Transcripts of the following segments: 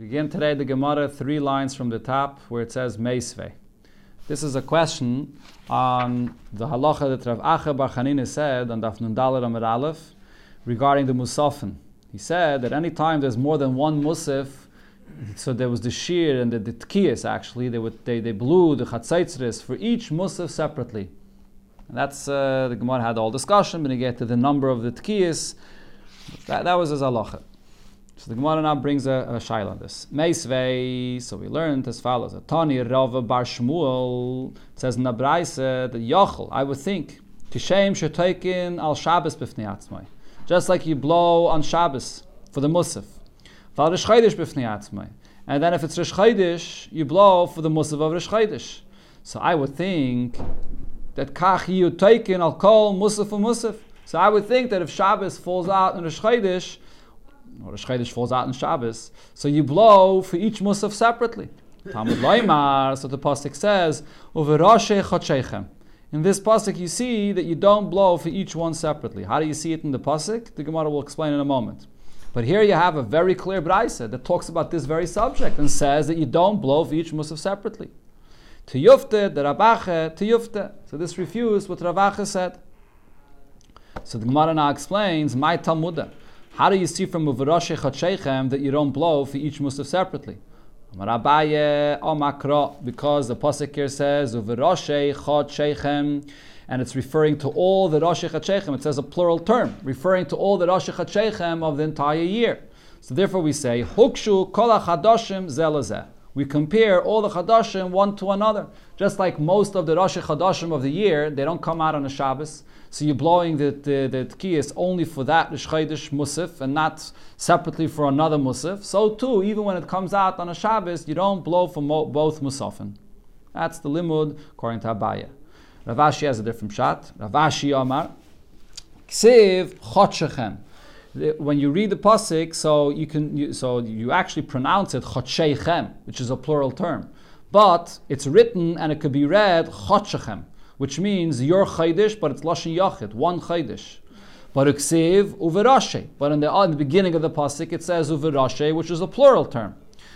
Begin today the Gemara three lines from the top where it says Meisve. This is a question on the halacha that Rav Acha Bar Chanina said on Daf Nun Dalet Amid Aleph regarding the Musafin. He said that any time there's more than one Musaf, so there was the Shir and the, the Tkiyas actually, they, would, they, they blew the Chatzaitzris for each Musaf separately. And that's, uh, the Gemara had all discussion, but he get to the number of the Tkiyas. That, that was his halacha. So the Gemara now brings a, a shaila on this. Meisvei, so we learned as follows. Tani Rava Bar Shmuel says in the Yochel, I would think, Kishem Shetoikin al Shabbos b'fnei atzmai. Just like you blow on Shabbos for the Musaf. Val Rish Chaydish b'fnei atzmai. And then if it's Rish Chaydish, you blow for the Musaf of Rish Chaydish. So I would think that Kach taken al kol Musaf Musaf. So I would think that if Shabbos falls out in Rish Chaydish, Rosh Chodesh falls out in Shabbos, so you blow for each Musaf separately. Talmud Loimar, so the pasuk says, "Uveroshe chotshechem." In this pasuk, you see that you don't blow for each one separately. How do you see it in the pasuk? The Gemara will explain in a moment. But here you have a very clear brisa that talks about this very subject and says that you don't blow for each musaf separately. To yufte, the rabache, to yufte. So this refutes what Ravache said. So the Gemara now explains, my Talmudah. How do you see from Uvaroshe Chachechem that you don't blow for each Musaf separately? Because the Pasuk here says Uvaroshe Chachechem and it's referring to all the Rosh Chachechem. It says a plural term, referring to all the Rosh Chachechem of the entire year. So therefore we say, Hukshu kol chadoshim zelazeh. We compare all the Chadashim one to another. Just like most of the Rosh Chadashim of the year, they don't come out on a Shabbos. So you're blowing the, the, the tkiyas only for that Rish Musaf and not separately for another Musaf. So too, even when it comes out on a Shabbos, you don't blow for mo- both Musafin. That's the limud according to Abaya. Ravashi has a different shot. Ravashi Omar. Ksiv Chotshechem. When you read the pasuk, so you can, you, so you actually pronounce it Chotshechem, which is a plural term, but it's written and it could be read Chotshechem which means your chaydish, but it's lashon yachid, one chaydish. But uksiv uverashe. But in the, in the beginning of the pasuk it says uverashe, which is a plural term.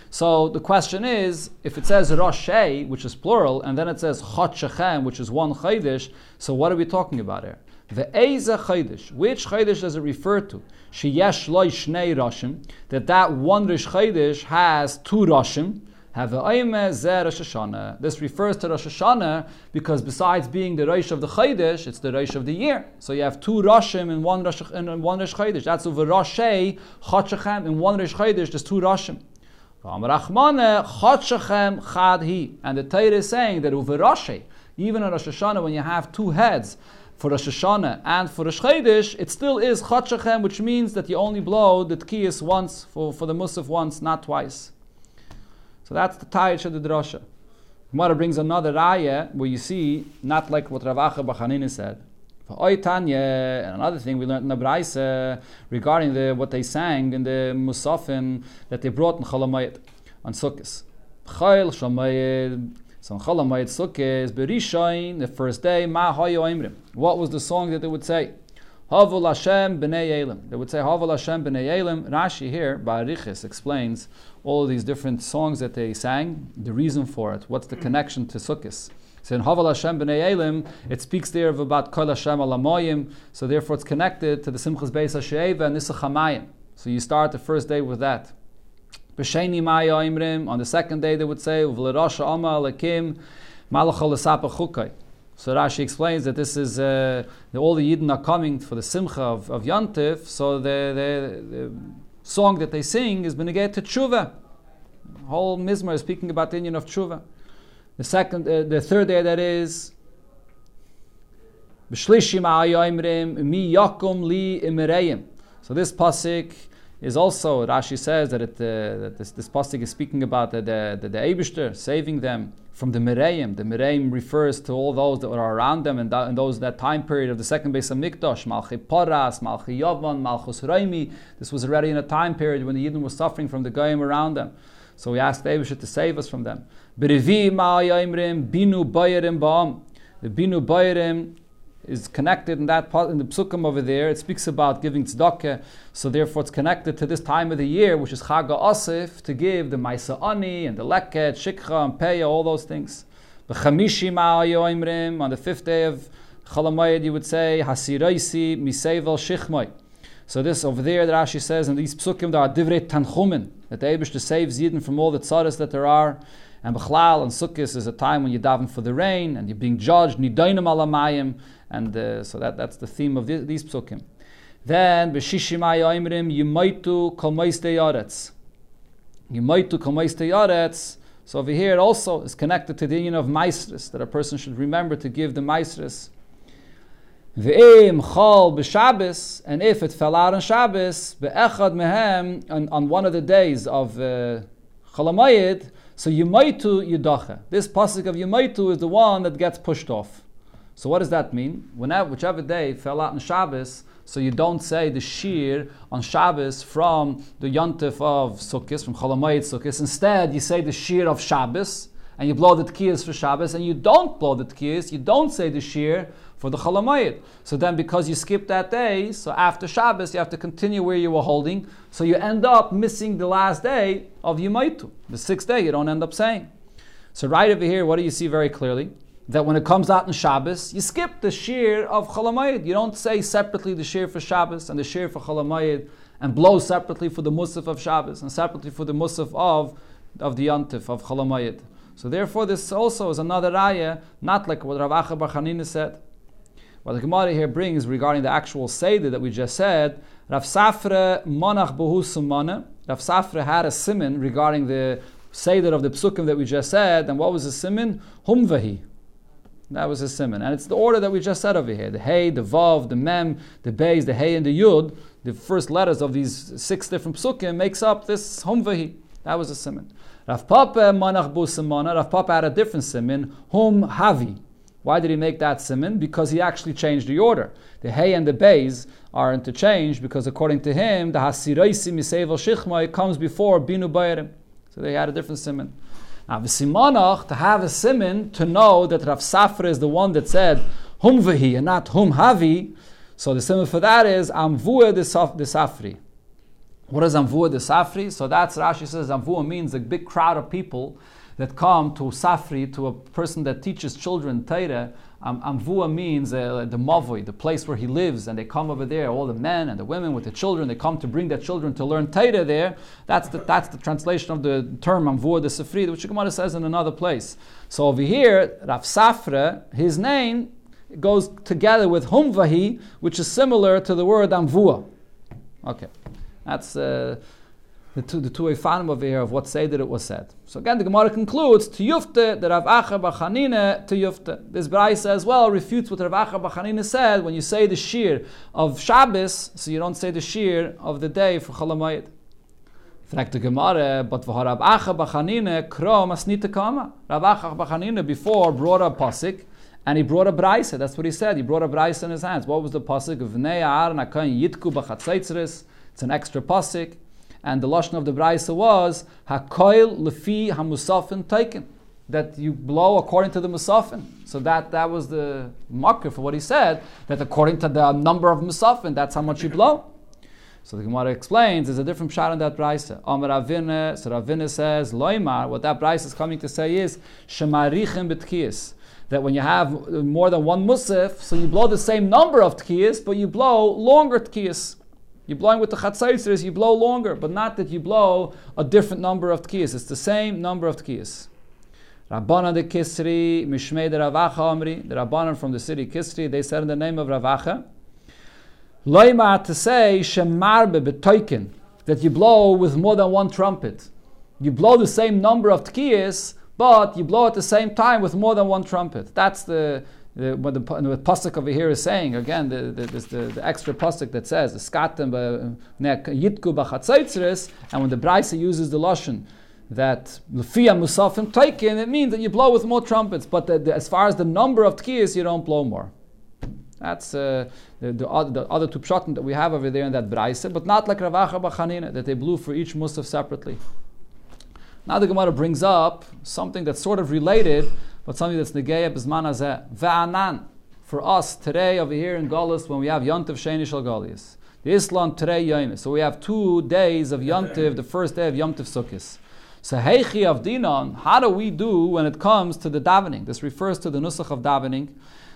So the question is, if it says rashe, which is plural, and then it says chot which is one chaydish, so what are we talking about here? The Eza Chaydish. Which Chaydish does it refer to? Sheyesh loy shnei Rashim. That that one Rish Chaydish has two Rashim. This refers to Rosh Hashanah because besides being the Rosh of the Chodesh, it's the Rosh of the year. So you have two Roshim in one Rosh, in one Rosh Chodesh. That's over Roshei Chotshechem. In one Rosh Chodesh, there's two Roshim. And the Torah is saying that over Roshei, even in Rosh Hashanah, when you have two heads, for Rosh Hashanah and for Rosh Chodesh, it still is Chotshechem, which means that you only blow the Tkiyas once, for, for the Musaf once, not twice. So that's the Tayish of the Drosha. Gemara brings another raya where you see, not like what Rav Acha bar Chanina said. And another thing we learned in the Braise regarding the, what they sang in the Musafin that they brought in Cholamayit on Shomayit. So Sukkot, Berishain, the first day, What was the song that they would say? Havul Hashem b'nei Elim. They would say Havul Hashem b'nei Elim. Rashi here, Barichis, explains all of these different songs that they sang, the reason for it, what's the connection to Sukkot. So in Haval Hashem b'nei Elim, it speaks there of about Kol Hashem alamoyim, so therefore it's connected to the Simchas Beis HaShe'eva and Nisach HaMayim. So you start the first day with that. B'sheni Maya Imrim, on the second day they would say, Uvlerosha Oma Alekim, Malach Olasapa Chukai. So Rashi explains that this is uh, all the Yidden are coming for the Simcha of, of Yantif, so the, the, the song that they sing is Beneget to Tshuva. Whole Mizmar is speaking about the union of Tshuva. The second, uh, the third day that is. So this pasuk is also Rashi says that, it, uh, that this, this pasuk is speaking about the the, the, the Eibishter saving them from the Mireim. The Mireim refers to all those that are around them and, that, and those that time period of the second base of Mikdash, Malchi Paras, Malchi Malchus Raimi. This was already in a time period when the Yidden was suffering from the Goyim around them. So we asked Abishah to save us from them. Binu Binu is connected in that part in the psukim over there. It speaks about giving tzedakah, so therefore it's connected to this time of the year, which is Chag Asif, to give the Maisa Ani and the Leket, Shikha, and Peya, all those things. On the fifth day of Chalamayid, you would say Hasiraisi Misevel Shichmai. So this over there, that Rashi says, in these psukim, there are divrei tanchumin, that the Abish saves Yidden from all the tzaras that there are. And Bechlal and Sukkot is a time when you daven for the rain and you're being judged, Nidainim alamayim, and uh, so that, that's the theme of these, these psukim. Then, B'shishimai oimrim, Yimaitu kol moiste yaretz. Yimaitu kol moiste yaretz. So over here it also is connected to the union of maestris, that a person should remember to give the maestris. Ve'im chol b'Shabbos, and if it fell out on Shabbos, be'echad mehem, on, on one of the days of uh, so Yumaitu Yudacha. This pasuk of Yumaitu is the one that gets pushed off. So what does that mean? Whenever, whichever day fell out on Shabbos, so you don't say the shir on Shabbos from the yontif of Sukkot, from Cholamayit Sukkot. Instead, you say the shir of Shabbos, and you blow the tkiyas for Shabbos, and you don't blow the tkiyas, you don't say the shir for the Cholamayit. So then, because you skipped that day, so after Shabbos, you have to continue where you were holding. So you end up missing the last day of Yumaitu. The sixth day, you don't end up saying. So right over here, what do you see very clearly? That when it comes out in Shabbos, you skip the shir of Cholamayid. You don't say separately the shir for Shabbos and the shir for Cholamayid, and blow separately for the Musaf of Shabbos and separately for the Musaf of, of the Yantif of Cholamayid. So therefore, this also is another raya, not like what Rav Acha Bar Chanina said. What the Gemara here brings regarding the actual Seder that we just said, Rav Safra Monach Behu Sumana. Rav Safra had a simon regarding the Seder of the Psukim that we just said, and what was the simon? Humvahi. That was his simon. And it's the order that we just said over here. The Hey, the Vav, the Mem, the Beis, the Hey, and the Yud, the first letters of these six different psukim makes up this Humvahi. That was a simon. Rav Papa Manach Bu Simona. Rav Papa had a different simon, Hum Havi. Why did he make that simon? Because he actually changed the order. The hey and the beis are interchanged because according to him, the hasiraisi misevel shichma comes before binu bayerim. So they had a different simon. Now to have a simon to know that Rav Safra is the one that said hum vehi and not hum havi. So the simon for that is amvua de safri. What is amvua de safri? So that's Rashi says amvua means a big crowd of people that come to Safri, to a person that teaches children Torah. Um, Amvua means uh, the Mavoi, the place where he lives, and they come over there, all the men and the women with the children, they come to bring their children to learn Torah there. That's the, that's the translation of the term Amvua de Safri, which Gemara says in another place. So over here, Rav Safra, his name goes together with Humvahi, which is similar to the word Amvua. Okay, that's. Uh, the two, the two Ifanim over here of what say that it was said. So again, the Gemara concludes to Yufte, the Rav Acha Bachanine to Yufte. This Braisa as well refutes what Rav Acha Bachanine said when you say the Shir of Shabbos, so you don't say the Shir of the day for Chalamayit. Fragt the Gemara, but for Rav Acha Bachanine, Krom Asnita Kama. Rav Acha Bachanine before brought a pasik, and he brought a brisa. That's what he said. He brought a brisa in his hands. What was the B'Chatzeitzeres? It's an extra pasik. And the lashon of the brisa was hakoil lefi hamusafin taken that you blow according to the musafin. So that that was the marker for what he said that according to the number of musafin, that's how much you blow. So the Gemara explains there's a different shot in that brisa. Amar Ravina, so Ravina says loymar. What that brisa is coming to say is shemarichin betkiyas. That when you have more than one musaf, so you blow the same number of tkiyas, but you blow longer tkiyas. You're blowing with the chatzaitzers, you blow longer, but not that you blow a different number of tkiyas. It's the same number of tkiyas. Rabbana de Kisri, Mishmei de Ravacha the Rabbanan from the city Kisri, they said in the name of Ravacha, Loima to say Shemarbe betoikin, that you blow with more than one trumpet. You blow the same number of tkiyas, but you blow at the same time with more than one trumpet. That's the the, what the, the pasuk over here is saying again, the, the, the, the extra pasuk that says "skatem yitku b'chatzaitzres," and when the brisa uses the lashon that lefia musafim taikin, it means that you blow with more trumpets. But the, as far as the number of tkiyas, you don't blow more. That's uh, the, the, other, the other two pshatim that we have over there in that brisa, but not like Ravacha Bachanina, that they blew for each musaf separately. Now the Gemara brings up something that's sort of related, but something that's negeya bisman hazeh. Ve'anan. for us today over here in Golis when we have Yontiv Sheni Shal Golias. The Islam today Yom. So we have two days of Yontiv, the first day of Yontiv Sukkis. So Heichi of Dinan, how do we do when it comes to the davening? This refers to the Nusach of davening.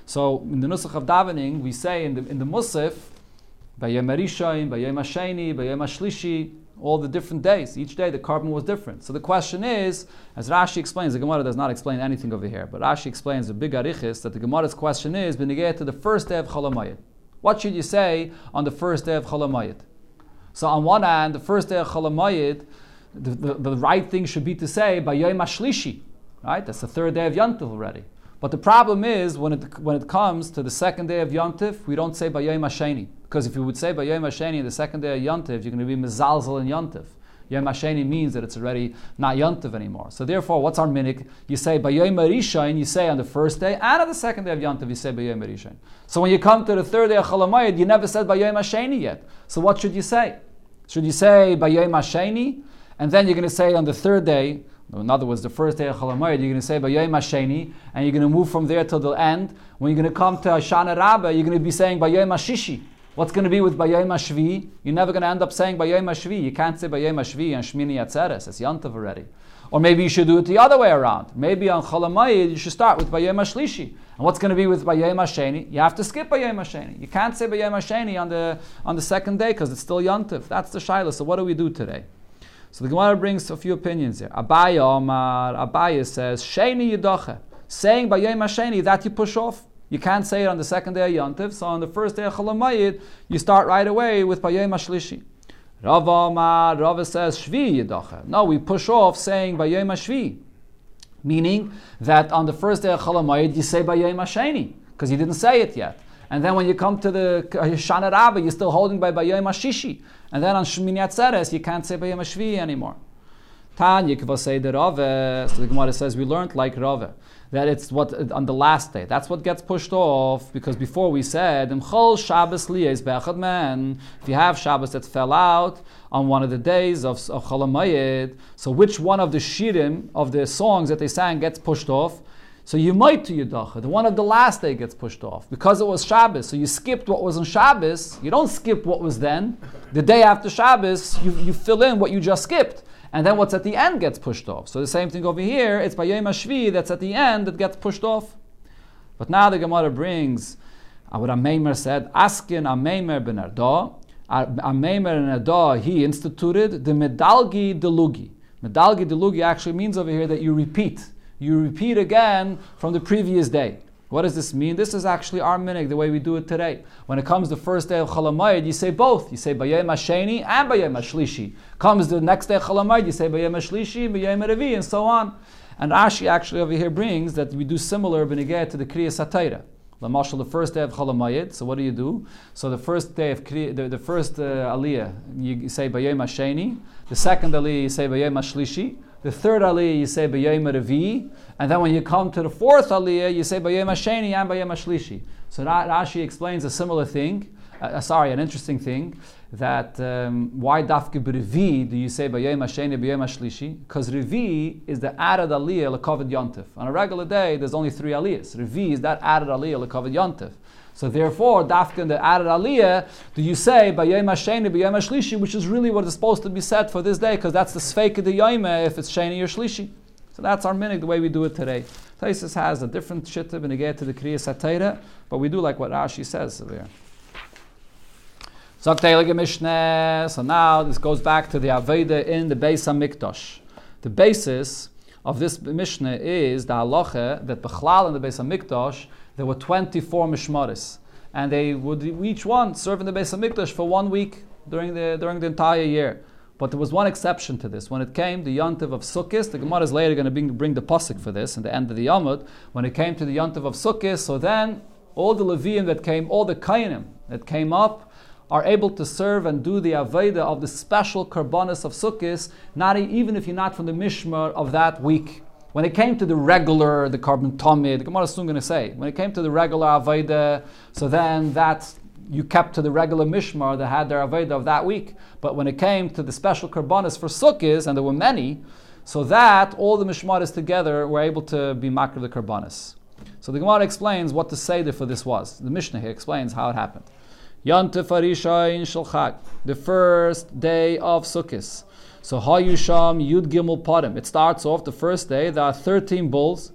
So in the Nusach of davening, we say in the in the Musaf, Bayem Arishaim, Bayem Hasheni, Bayem Ashlishi, all the different days. Each day the carbon was different. So the question is, as Rashi explains, the Gemara does not explain anything over here, but Rashi explains the big arichis that the Gemara's question is, to the first day of Cholamayit. What should you say on the first day of Cholamayit? So on one hand, the first day of Cholamayit, the, the, the, right thing should be to say Bayom Ashlishi, right? That's the third day of Yantiv already. But the problem is when it when it comes to the second day of Yontif, we don't say Bayom Hasheni. Because if you would say Bayom Hasheni the second day of Yontif, you're going to be Mezalzel in Yontif. Yom Hasheni means that it's already not Yontif anymore. So therefore, what's our minik? You say Bayom Marishain, you say on the first day, and on the second day of Yontif, you say Bayom Marishain. So when you come to the third day of Chalamayid, you never said Bayom Hasheni yet. So what should you say? Should you say Bayom Hasheni, and then you're going to say on the third day, in other words, the first day of Chalamayid, you're going to say Bayom Hasheni, and you're going to move from there till the end. When you're going to come to Shana Rabbah, you're going to be saying Bayom Hashishi. What's going to be with Bayom Hashvi? You're never going to end up saying Bayom Hashvi. You can't say Bayom Hashvi and Shmini Atzeres. It's Yantav already. Or maybe you should do it the other way around. Maybe on Chalamayid, you should start with Bayom Hashlishi. And what's going to be with Bayom Hasheni? You have to skip Bayom Hasheni. You can't say Bayom Hasheni on the, on the second day because it's still Yantav. That's the Shaila. So what do we do today? So the Gemara brings a few opinions here. Abaya Omar, Abaya says, Sheni Yidoche. Saying by Yom HaSheni, that you push off. You can't say it on the second day of Yontif, so on the first day of Chalamayid, you start right away with Bayom HaShlishi. Rava Omar, Rava says, Shvi Yidoche. No, we push off saying Bayom HaShvi. Meaning that on the first day of Chalamayid, you say Bayom HaSheni, because you didn't say it yet. And then when you come to the Shana Rabbah, you're still holding by Bayom HaShishi. And then on Shmini Atzeres, you can't say Bayom HaShvi anymore. Tanya say the Rave. So the Gemara says we learned like Rave that it's what on the last day. That's what gets pushed off because before we said Shabbos liyes be'achad. If you have Shabbos that fell out on one of the days of, of Cholamayid, so which one of the shirim of the songs that they sang gets pushed off? So you might to Yudacha. The one of the last day gets pushed off because it was Shabbos. So you skipped what was on Shabbos. You don't skip what was then. The day after Shabbos, you, you fill in what you just skipped. And then what's at the end gets pushed off. So the same thing over here, it's by Yom HaShvi that's at the end that gets pushed off. But now the Gemara brings uh, what said, Askin Ameimer b'Nehardea. Ameimer b'Nehardea, he instituted the Medalgi Delugi. Medalgi Delugi actually means over here that you repeat you repeat again from the previous day. What does this mean? This is actually our minig, the way we do it today. When it comes the first day of Chalamayid, you say both. You say Bayem Hasheni and Bayem Hashlishi. Comes the next day of Chalamayid, you say Bayem Hashlishi, Bayem Revi, and so on. And Rashi actually over here brings that we do similar benegay to the Kriya Satira. Lamashal, the first day of Chalamayid. So what do you do? So the first day of Kriya, the, the first uh, Aliyah, you say Bayem Hasheni. The second Aliyah, you say Bayem Hashlishi. The third aliyah you say b'yom revi, and then when you come to the fourth aliyah you say b'yom hasheni and b'yom hashlishi. So Rashi explains a similar thing. Uh, sorry, an interesting thing that um, why dafke b'revi do you say b'yom hasheni b'yom hashlishi? Because revi is the added aliyah lekovid yontif. On a regular day, there's only three aliyahs. Revi is that added aliyah lekovid yontif. So therefore, dafkin the added aliyah, do you say by Yom HaSheni, by Yom HaShlishi, which is really what is supposed to be said for this day, because that's the sveik of the Yom if it's Sheni or Shlishi. So that's our minig, the way we do it today. Taisus has a different shittab and get to the Kriya Satira, but we do like what Rashi says over here. So now this goes back to the Aveda in the Beis HaMikdash. The basis of this Mishnah is the halacha that Bechlal in the Beis HaMikdash there were 24 mishmaris, and they would each one serve in the base of Mikdash for one week during the during the entire year. But there was one exception to this. When it came the Yontiv of Sukkot, the Gemara is later going to bring, bring the pasuk for this in the end of the Yamud. When it came to the Yontiv of Sukkot, so then all the Levium that came, all the Kainim that came up, are able to serve and do the Aveda of the special Karbonis of Sukkot, not even if you're not from the Mishmar of that week. When it came to the regular, the carbon tomid, the Gemara is soon going to say, when it came to the regular Aveda, so then that you kept to the regular Mishmar that had their Aveda of that week. But when it came to the special Karbanis for Sukkis, and there were many, so that all the Mishmaris together were able to be Makr the Karbanis. So the Gemara explains what the Seder for this was. The Mishnah here explains how it happened. Yontif Arishayin Shulchag, the first day of Sukkot. So Hayusham Yud Gimel Padim. It starts off the first day. There are 13 bulls,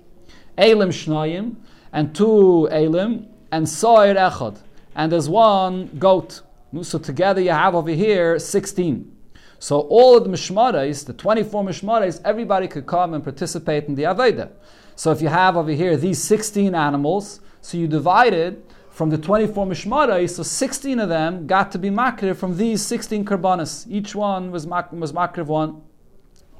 Elim Shnayim, and two Elim, and Soir Echad. And there's one goat. So together you have over here 16. So all of the mishmarais, the 24 mishmarais, everybody could come and participate in the Aveda. So if you have over here these 16 animals, so you divided from the 24 mishmarais, so 16 of them got to be makriv from these 16 karbanas. Each one was, mak- was makriv one.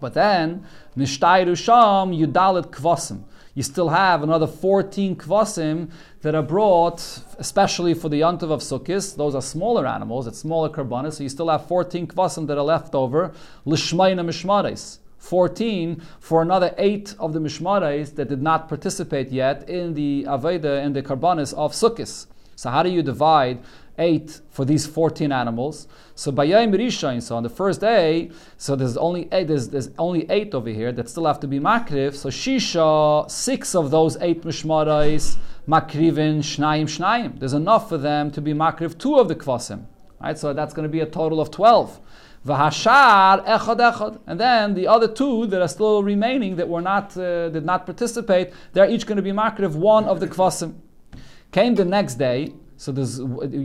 But then, nishtayru sham yudalit kvasim. You still have another 14 kvasim that are brought, especially for the yontav of Sukkis. Those are smaller animals, it's smaller karbanas, so you still have 14 kvasim that are left over. Lishmayna mishmarais. 14 for another 8 of the Mishmarais that did not participate yet in the Aveda and the Karbanis of Sukkis. So how do you divide 8 for these 14 animals? So by Yom Rishon, so on the first day, so there's only eight, there's, there's only 8 over here that still have to be Makriv. So Shisha, 6 of those 8 Mishmarais, Makrivin, Shnayim, Shnayim. There's enough for them to be Makriv 2 of the Kvasim. Right, so that's going to be a total of 12. V'hashar echad echad, and then the other two that are still remaining that were not uh, did not participate, they're each going to be market of one of the kvasim. Came the next day, so there's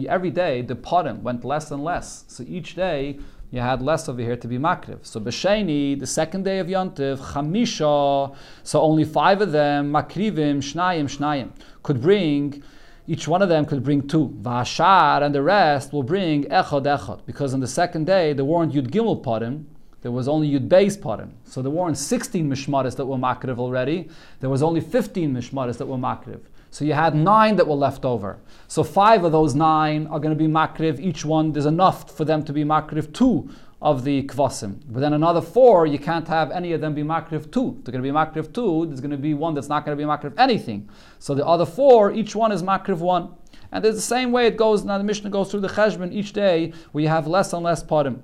every day the potem went less and less. So each day you had less over here to be makriv. So b'sheni, the second day of yontiv, chamisha, so only five of them makrivim shnayim shnayim could bring each one of them could bring two. Vashar and the rest will bring echad echad. Because on the second day, there weren't Yud Gimel potim, there was only Yud Beis potim. So there weren't 16 Mishmaris that were Makriv already, there was only 15 Mishmaris that were Makriv. So you had nine that were left over. So five of those nine are going to be Makriv. Each one, there's enough for them to be Makriv two of the kvasim. But then another four, you can't have any of them be makriv two. They're going to be makriv two. There's going to be one that's not going to be makriv anything. So the other four, each one is makriv one. And there's the same way it goes. Now the Mishnah goes through the cheshbon each day, where you have less and less parim.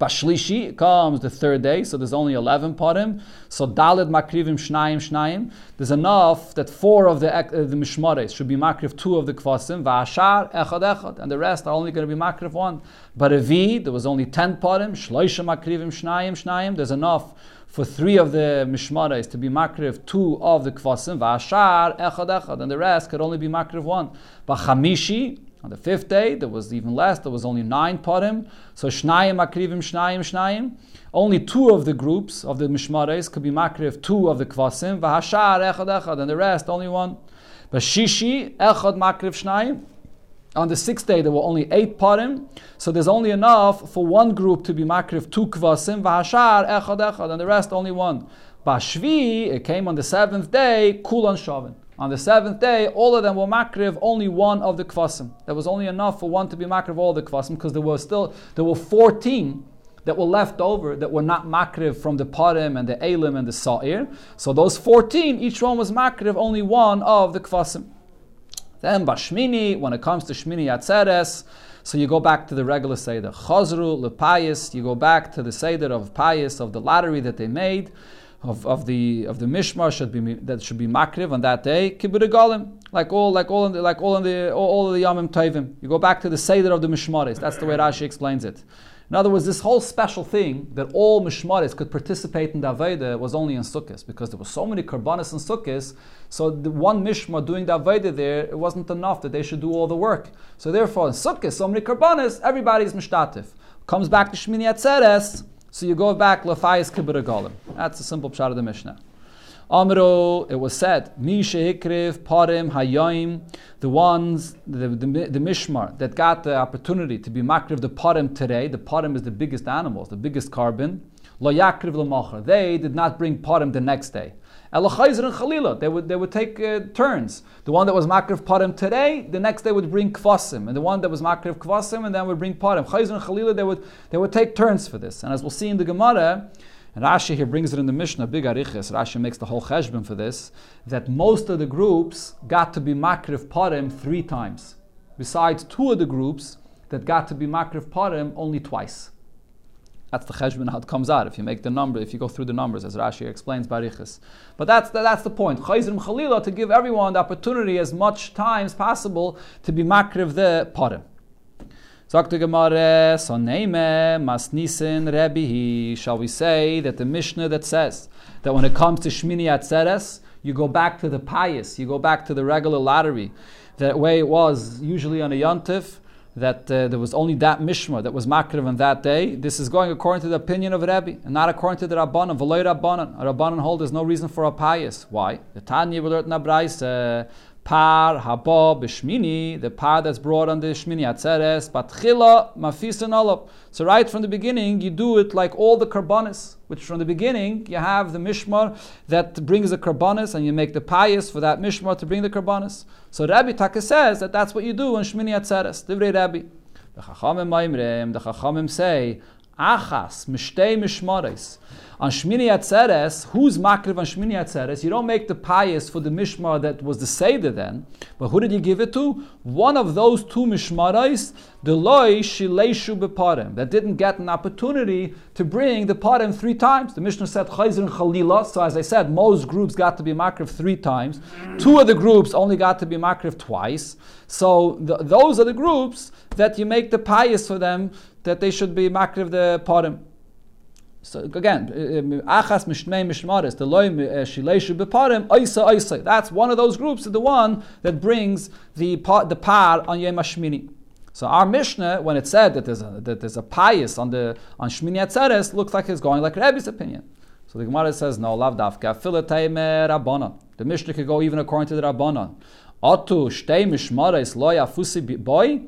Bashlishi comes the third day, so there's only 11 parim. So Dalid Makrivim Shnayim Shnayim. There's enough that four of the, uh, the Mishmares should be Makriv two of the Kvasim, Vashar Echad Echad, and the rest are only going to be Makriv one. But Avi, there was only 10 parim, Shloisha Makrivim Shnayim Shnayim. There's enough for three of the Mishmares to be Makriv two of the Kvasim, Vashar Echad Echad, and the rest could only be Makriv one. But Chamishi, on the fifth day, there was even less. There was only nine parim. So shnayim akrivim shnayim shnayim. Only two of the groups of the mishmares could be makriv, two of the kvasim. V'hashar echad echad, and the rest only one. But shishi echad makriv shnayim. On the sixth day, there were only eight parim. So there's only enough for one group to be makriv, two kvasim. V'hashar echad echad, and the rest only one. Bashvi, it came on the seventh day, kulan shavin. On the seventh day, all of them were makriv, only one of the kvasim. There was only enough for one to be makriv all the kvasim because there were still there were fourteen that were left over that were not makriv from the parim and the elim and the sa'ir. So those fourteen, each one was makriv, only one of the kvasim. Then bashmini, when it comes to shmini atzeres, so you go back to the regular seder chazru lepayis. You go back to the seder of payis of the lottery that they made of, of the of the mishmar should be that should be makriv on that day kibbut galim like all like all in the, like all in the all, all of the yamim tovim. You go back to the seder of the mishmaris. That's the way Rashi explains it. In other words, this whole special thing that all mishmaris could participate in the was only in Sukkot because there were so many karbanis in Sukkot. So the one mishmar doing the there, it wasn't enough that they should do all the work. So therefore, in Sukkot, so many karbanis, everybody's mishtatif. Comes back to Shmini Atzeres, so you go back lefayis kibbut golim. That's a simple pshat of the Mishnah. Amro, it was said, Mi shehikriv parim hayoim, the ones, the, the, the, mishmar that got the opportunity to be makriv the parim today. The parim is the biggest animals, the biggest carbon. They did not bring parim the next day. Elachayzer and Chalila, they would, they would take uh, turns. The one that was Makriv Parim today, the next day would bring Kvasim. And the one that was Makriv Kvasim, and then would bring Parim. Chayzer and Chalila, they would, they would take turns for this. And as we'll see in the Gemara, and Rashi here brings it in the Mishnah, big ariches. Rashi makes the whole cheshbon for this, that most of the groups got to be Makriv Parim three times. Besides two of the groups that got to be Makriv Parim only twice. That's the cheshbon how it comes out. If you make the number, if you go through the numbers, as Rashi explains Barichas. But that's the, that's the point. Chayzrim Chalila to give everyone the opportunity as much time as possible to be makriv the parim. Sagt die Gemara, so name masnisen Rebbe, shall we say that the Mishnah that says that when it comes to Shmini Atzeres, you go back to the pious, you go back to the regular lottery, that way it was usually on a yontif, that uh, there was only that mishma that was makriv on that day. This is going according to the opinion of Rebbe, and not according to the Rabbanan. V'loy Rabbanan. A Rabbanan hold there's no reason for a pious. Why? The Tanya in Abraisa, par haba b'shmini, the par that's brought on the shmini atzeres, batchila mafisin olop. So right from the beginning, you do it like all the karbanis, which from the beginning you have the mishmar that brings the karbanis, and you make the pious for that mishmar to bring the karbanis. So Rabbi Taka says that that's what you do on shmini atzeres. Divrei Rabbi. The chachamim maimrem, the chachamim say, achas mishtei mishmares. On Shmini Atzeres, who's makriv on Shmini Atzeres? You don't make the pious for the mishmar that was the seder then, but who did you give it to? One of those two mishmarais, the loy shileishu beparim, that didn't get an opportunity to bring the parim three times. The Mishnah said chayzer and chalila, so as I said, most groups got to be makriv three times. Two of the groups only got to be makriv twice. So the, those are the groups that you make the pious for them that they should be makriv the parim. So again, uh, achas mishnei mishmaris, the loy uh, shileishu beparim, oisa oisa. That's one of those groups, the one that brings the the par on Yom Hashmini. So our Mishnah, when it said that there's a, that there's a pious on the on Shmini Atzeres, looks like it's going like Rebbe's opinion. So the Gemara says no, lav dafka filatayme rabbanon. The Mishnah could go even according to the rabbanon. Otu shtei mishmaris loy afusi boy.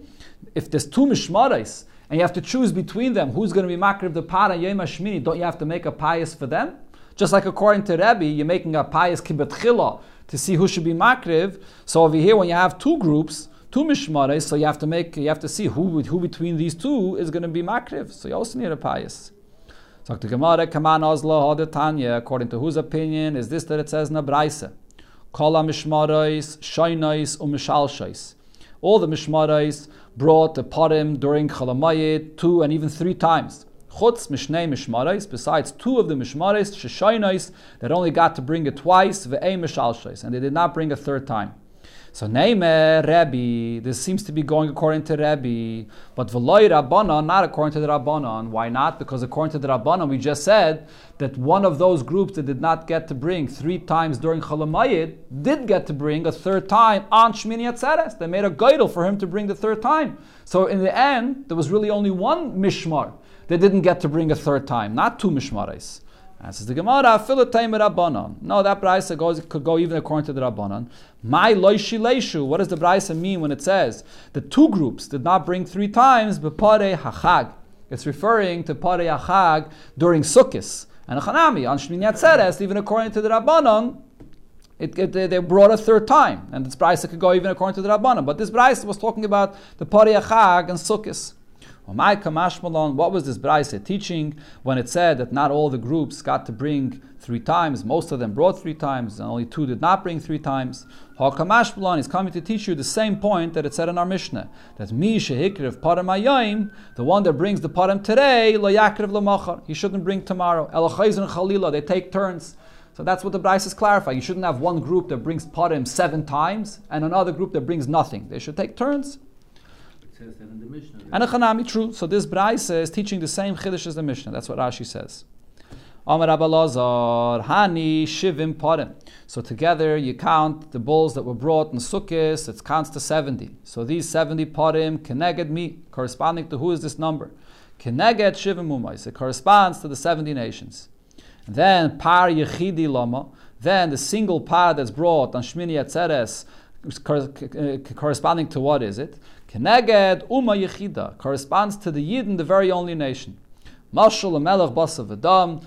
If there's two mishmaris and you have to choose between them who's going to be makriv the par and Yom Hashmini, don't you have to make a pious for them? Just like according to Rebbe, you're making a pious kibbut to see who should be makriv. So over here, when you have two groups, two mishmares, so you have to make, you have to see who who between these two is going to be makriv. So you also need a pious. So the Gemara, Kaman Ozla Tanya, according to whose opinion is this that it says in the Braisa? Kala mishmarais, shainais, umishalshais. All the mishmarais brought the parim during Chalamayit two and even three times. Chutz mishnei mishmarais, besides two of the mishmarais, sheshainais, that only got to bring it twice, ve'ei mishalshais, and they did not bring a third time. So Neime Rebbe, this seems to be going according to Rebbe, but Veloy Rabbanon, not according to the Rabbanon. Why not? Because according to the Rabbanon, we just said that one of those groups that did not get to bring three times during Chalamayid did get to bring a third time on Shmini Atzeres. They made a geidel for him to bring the third time. So in the end, there was really only one mishmar that didn't get to bring a third time, not two mishmares. And says the Gemara, Philatayim Rabbanon. No, that Braisa goes could go even according to the Rabbanon. My loishileshu. What does the Braisa mean when it says the two groups did not bring three times bepare hachag? It's referring to pare hachag during Sukkot and Chanami on Shmini Atzeres. Even according to the Rabbanon, it, it, they brought a third time, and this Braisa could go even according to the Rabbanon. But this Braisa was talking about the pare hachag and Sukkot. What was this Braise teaching when it said that not all the groups got to bring three times? Most of them brought three times, and only two did not bring three times. Hakamashmalon is coming to teach you the same point that it said in our Mishnah that Mi Shehikriv Param the one that brings the Param today, Lo Yakriv Lamachar, he shouldn't bring tomorrow. And Chalila, they take turns. So that's what the Bryce is clarifying. You shouldn't have one group that brings Parim seven times and another group that brings nothing. They should take turns says that in the Mishnah. And a true. So this Braise is teaching the same Chiddush as the Mishnah. That's what Rashi says. Amar Hani Shivim Parim. So together you count the bulls that were brought in Sukkis, it counts to 70. So these 70 Parim, Keneged me, corresponding to who is this number? Keneged Shivim Umais. It corresponds to the 70 nations. Then Par Yechidi Lama, then the single par that's brought on Shmini Atzeres, corresponding to what is it? Keneged Uma Yechida corresponds to the Yidden, the very only nation. Mashal Melech Basav Adam.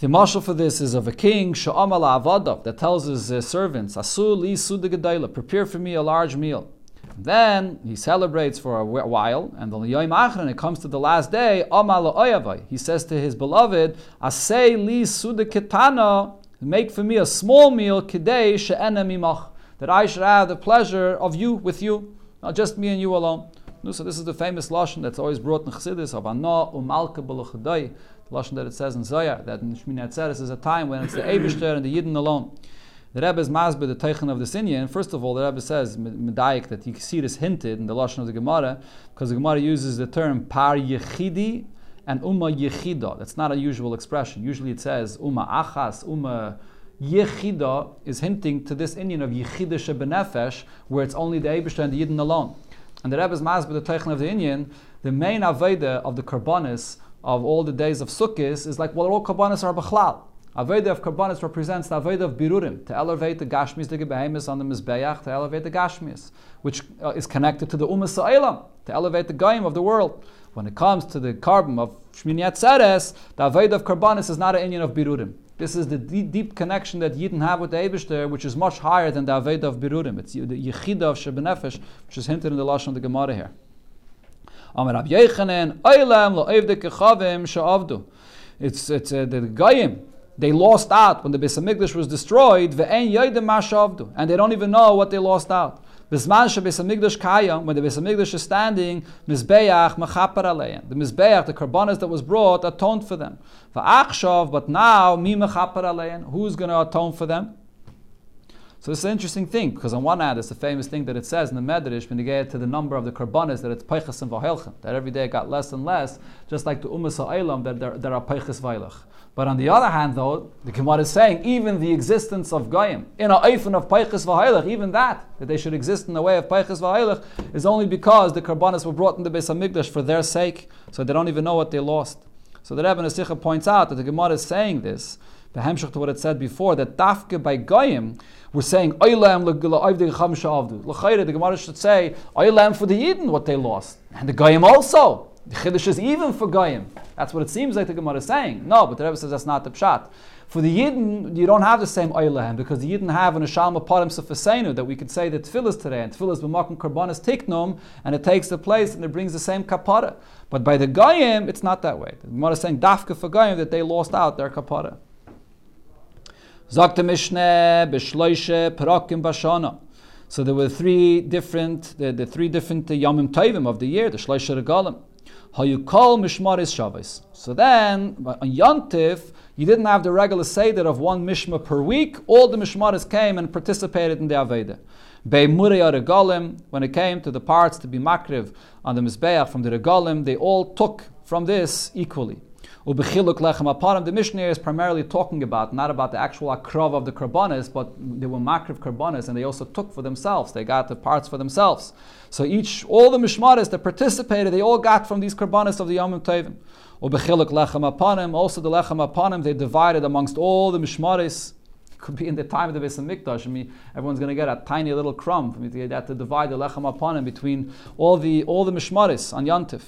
The marshal for this is of a king, Sha'amal Avadav, that tells his uh, servants, Asul li Sudagadayla, prepare for me a large meal. Then he celebrates for a while, and the Yom Achron, it comes to the last day, Amal Oyavai. He says to his beloved, Asay li Sudaketana, make for me a small meal, Kidei She'ena Mimach, that I should have the pleasure of you with you. Not just me and you alone. So this is the famous lashon that's always brought in Chassidus of Ana umalka b'lechadai, the lashon that it says in Zohar that in Shmini Atzeres is a time when it's the Eibushter and the Yidden alone. The Rebbe is masbid the teichen of the Sinyan. First of all, the Rebbe says medayik that you see this hinted in the lashon of the Gemara because the Gemara uses the term par yechidi and umma yechida. That's not a usual expression. Usually it says umma achas, umma yechida is hinting to this Indian of yechida shebenefesh, where it's only the Eibushter and the Yidden alone. And the Rebbe is masbid the teichen of the Indian. The main aveda of the karbanis of all the days of Sukkis is like well, all karbanis are b'chlal. Aveda of Karbanis represents the Aveda of Birurim, to elevate the Gashmis, the Gebehemis on the Mizbeach, to elevate the Gashmis, which uh, is connected to the Ummah Sa'ilam, to elevate the Goyim of the world. When it comes to the carbon of Shmini Atzeres, the Aveda of Karbanis is not an Indian of Birurim. This is the deep, deep connection that Yidden have with the Eibishter, which is much higher than the Aveda of Birurim. It's the Yechida of Shebenefesh, which is hinted in the Lashon of the Gemara here. Amar Rab Yechanan, Oilam lo kechavim she'avdu. It's, it's uh, the Goyim, they lost out when the Beis Hamikdash was destroyed, and they don't even know what they lost out. Bisman Beis Hamikdash kayam, when the Beis Hamikdash is standing, Mizbeach mechaper aleim. The Mizbeach, the karbanas that was brought, atoned for them. Va'achshav, but now mi mechaper aleim. Who's going to atone for them? So this is an interesting thing, because on one hand, it's the famous thing that it says in the Medrash, when you get to the number of the karbanas, that it's peiches and v'helchem, that every day it got less and less, just like the umas ha'elam, that there, there are peiches v'helach. But on the other hand, though, the Gemara is saying even the existence of Goyim, in a eifin of Peiches V'Hailach, even that, that they should exist in the way of Peiches V'Hailach, is only because the Karbanis were brought in the Beis HaMikdash for their sake, so they don't even know what they lost. So the Rebbe Nasicha points out that the Gemara is saying this, the Hemshech to what it said before, that Dafke by Goyim, we're saying, Oilam the Gemara should say, Oilam for the Yidden, what they lost. And the Goyim also. The Chiddush is even for Goyim. That's what it seems like the Gemara is saying. No, but the Rebbe says that's not the Pshat. For the Yidden, you don't have the same Oilahem because the Yidden have an Ashalma Parim Sefasenu that we could say that Tfilas today, and Tfilas b'makom Karbanis Tiknum, and it takes the place and it brings the same Kapara. But by the Goyim, it's not that way. The Gemara is saying Dafka for Goyim that they lost out their Kapara. Zakta Mishneh b'shloishe parakim bashana. So there were three different, the, the three different uh, Yomim Tovim of the year, the Shloishe Regalim. How you call Mishmaris Shabbos. So then, on Yontif, you didn't have the regular Seder of one Mishma per week. All the Mishmaris came and participated in the Aveda. Be'murei Regalim, when it came to the parts to be makriv on the Mizbeach from the Regalim, they all took from this equally. Ubechiluk lechem aparim. The Mishnah is primarily talking about not about the actual akrav of the karbanis, but they were makriv karbanis, and they also took for themselves. They got the parts for themselves. So each, all the mishmaris that participated, they all got from these karbanis of the yomim tevim. Ubechiluk lechem aparim. Also the lechem aparim they divided amongst all the mishmaris could be in the time of the Beis Hamikdash. I mean, everyone's going to get a tiny little crumb. I mean, they had to divide the lechem him between all the all the mishmaris on Yantif.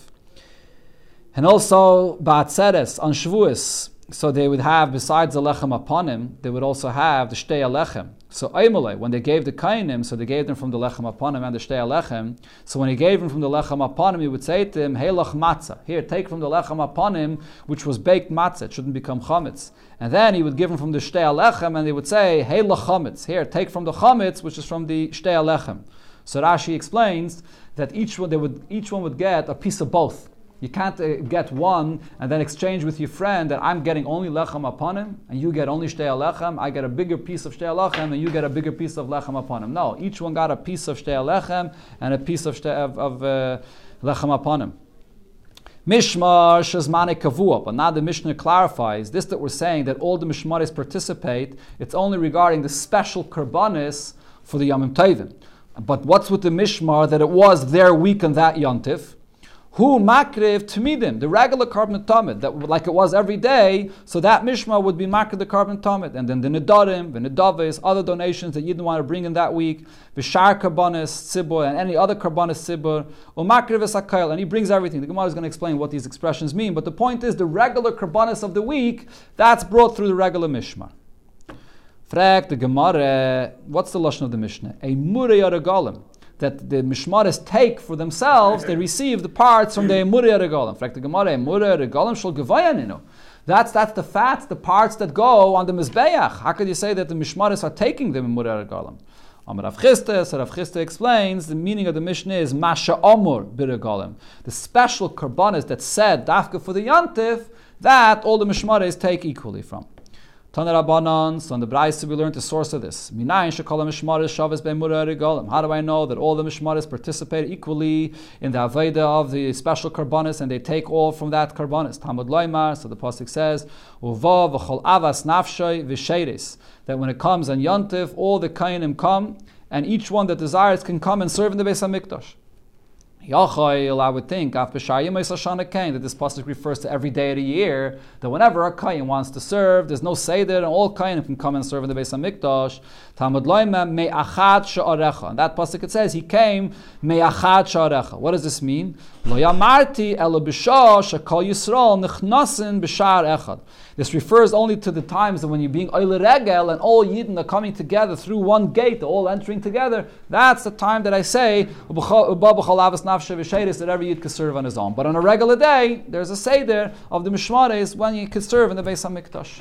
And also Ba'atzeres on Shavuos. So they would have, besides the lechem upon him, they would also have the shtei alechem. So Aimale, when they gave the kainim, so they gave them from the lechem upon him and the shtei alechem. So when he gave them from the lechem upon him, he would say to him, Hey lach matzah. Here, take from the lechem upon him, which was baked matzah. It shouldn't become chametz. And then he would give them from the shtei alechem, and they would say, Hey lach chametz. Here, take from the chametz, which is from the shtei alechem. So Rashi explains that each one, they would, each one would get a piece of both. You can't uh, get one and then exchange with your friend that I'm getting only lechem upon him and you get only shtei lechem. I get a bigger piece of shtei lechem and you get a bigger piece of lechem upon him. No, each one got a piece of shtei lechem and a piece of shtei, of, of uh, lechem upon him. Mishmar shazmane kavua, but now the Mishnah clarifies this that we're saying that all the mishmaris participate. It's only regarding the special karbanis for the yamim tovim. But what's with the mishmar that it was their week on that yontif? Who makriv tmidim, the regular carbon tamid, that like it was every day, so that mishma would be makriv the carbon tamid, and then the nedarim, the nedavis, other donations that you didn't want to bring in that week, the shar karbanis tzibur, and any other karbanis tzibur, or makriv esakayel, and he brings everything. The Gemara is going to explain what these expressions mean, but the point is the regular karbanis of the week that's brought through the regular mishma. Frag the Gemara, what's the lashon of the Mishnah? A regalim that the mishmaris take for themselves, they receive the parts from the emurei regalim. In fact, the Gemara emurei regalim shall gevayaninu. That's that's the fats, the parts that go on the mizbeach. How could you say that the mishmaris are taking the emurei regalim? Amar Rav Chisda, so Rav Chisda explains the meaning of the Mishnah is Masha Omur Biragolim. The special karbanis that said Dafka for the Yantif, that all the Mishmares take equally from. Tana Rabbanan, so in the Braisa we learned the source of this. Minayin shekol mishmaris be'mura regalim. How do I know that all the mishmaris participate equally in the aveda of the special karbonis and they take all from that karbonis? Talmud loymar, so the pasuk says, uva v'chol avas. That when it comes on yontif, all the kainim come, and each one that desires can come and serve in the Beis Hamikdash. Yachayil, I would think, that this pasuk refers to every day of the year, that whenever a kain wants to serve, there's no seder, and all kainim can come and serve in the Beis Hamikdash. Talmud loima me'achat sha'arecha. And that pasuk it says, he came me'achat sha'arecha. What does this mean? Lo yamarti elo b'shah shakol Yisrael nichnasin b'shar echad. This refers only to the times when you're being oile regel and all Yidden are coming together through one gate, all entering together. That's the time that I say that every Yid can serve on his own. But on a regular day, there's a seder of the Mishmares when you can serve in the Beis Hamikdash.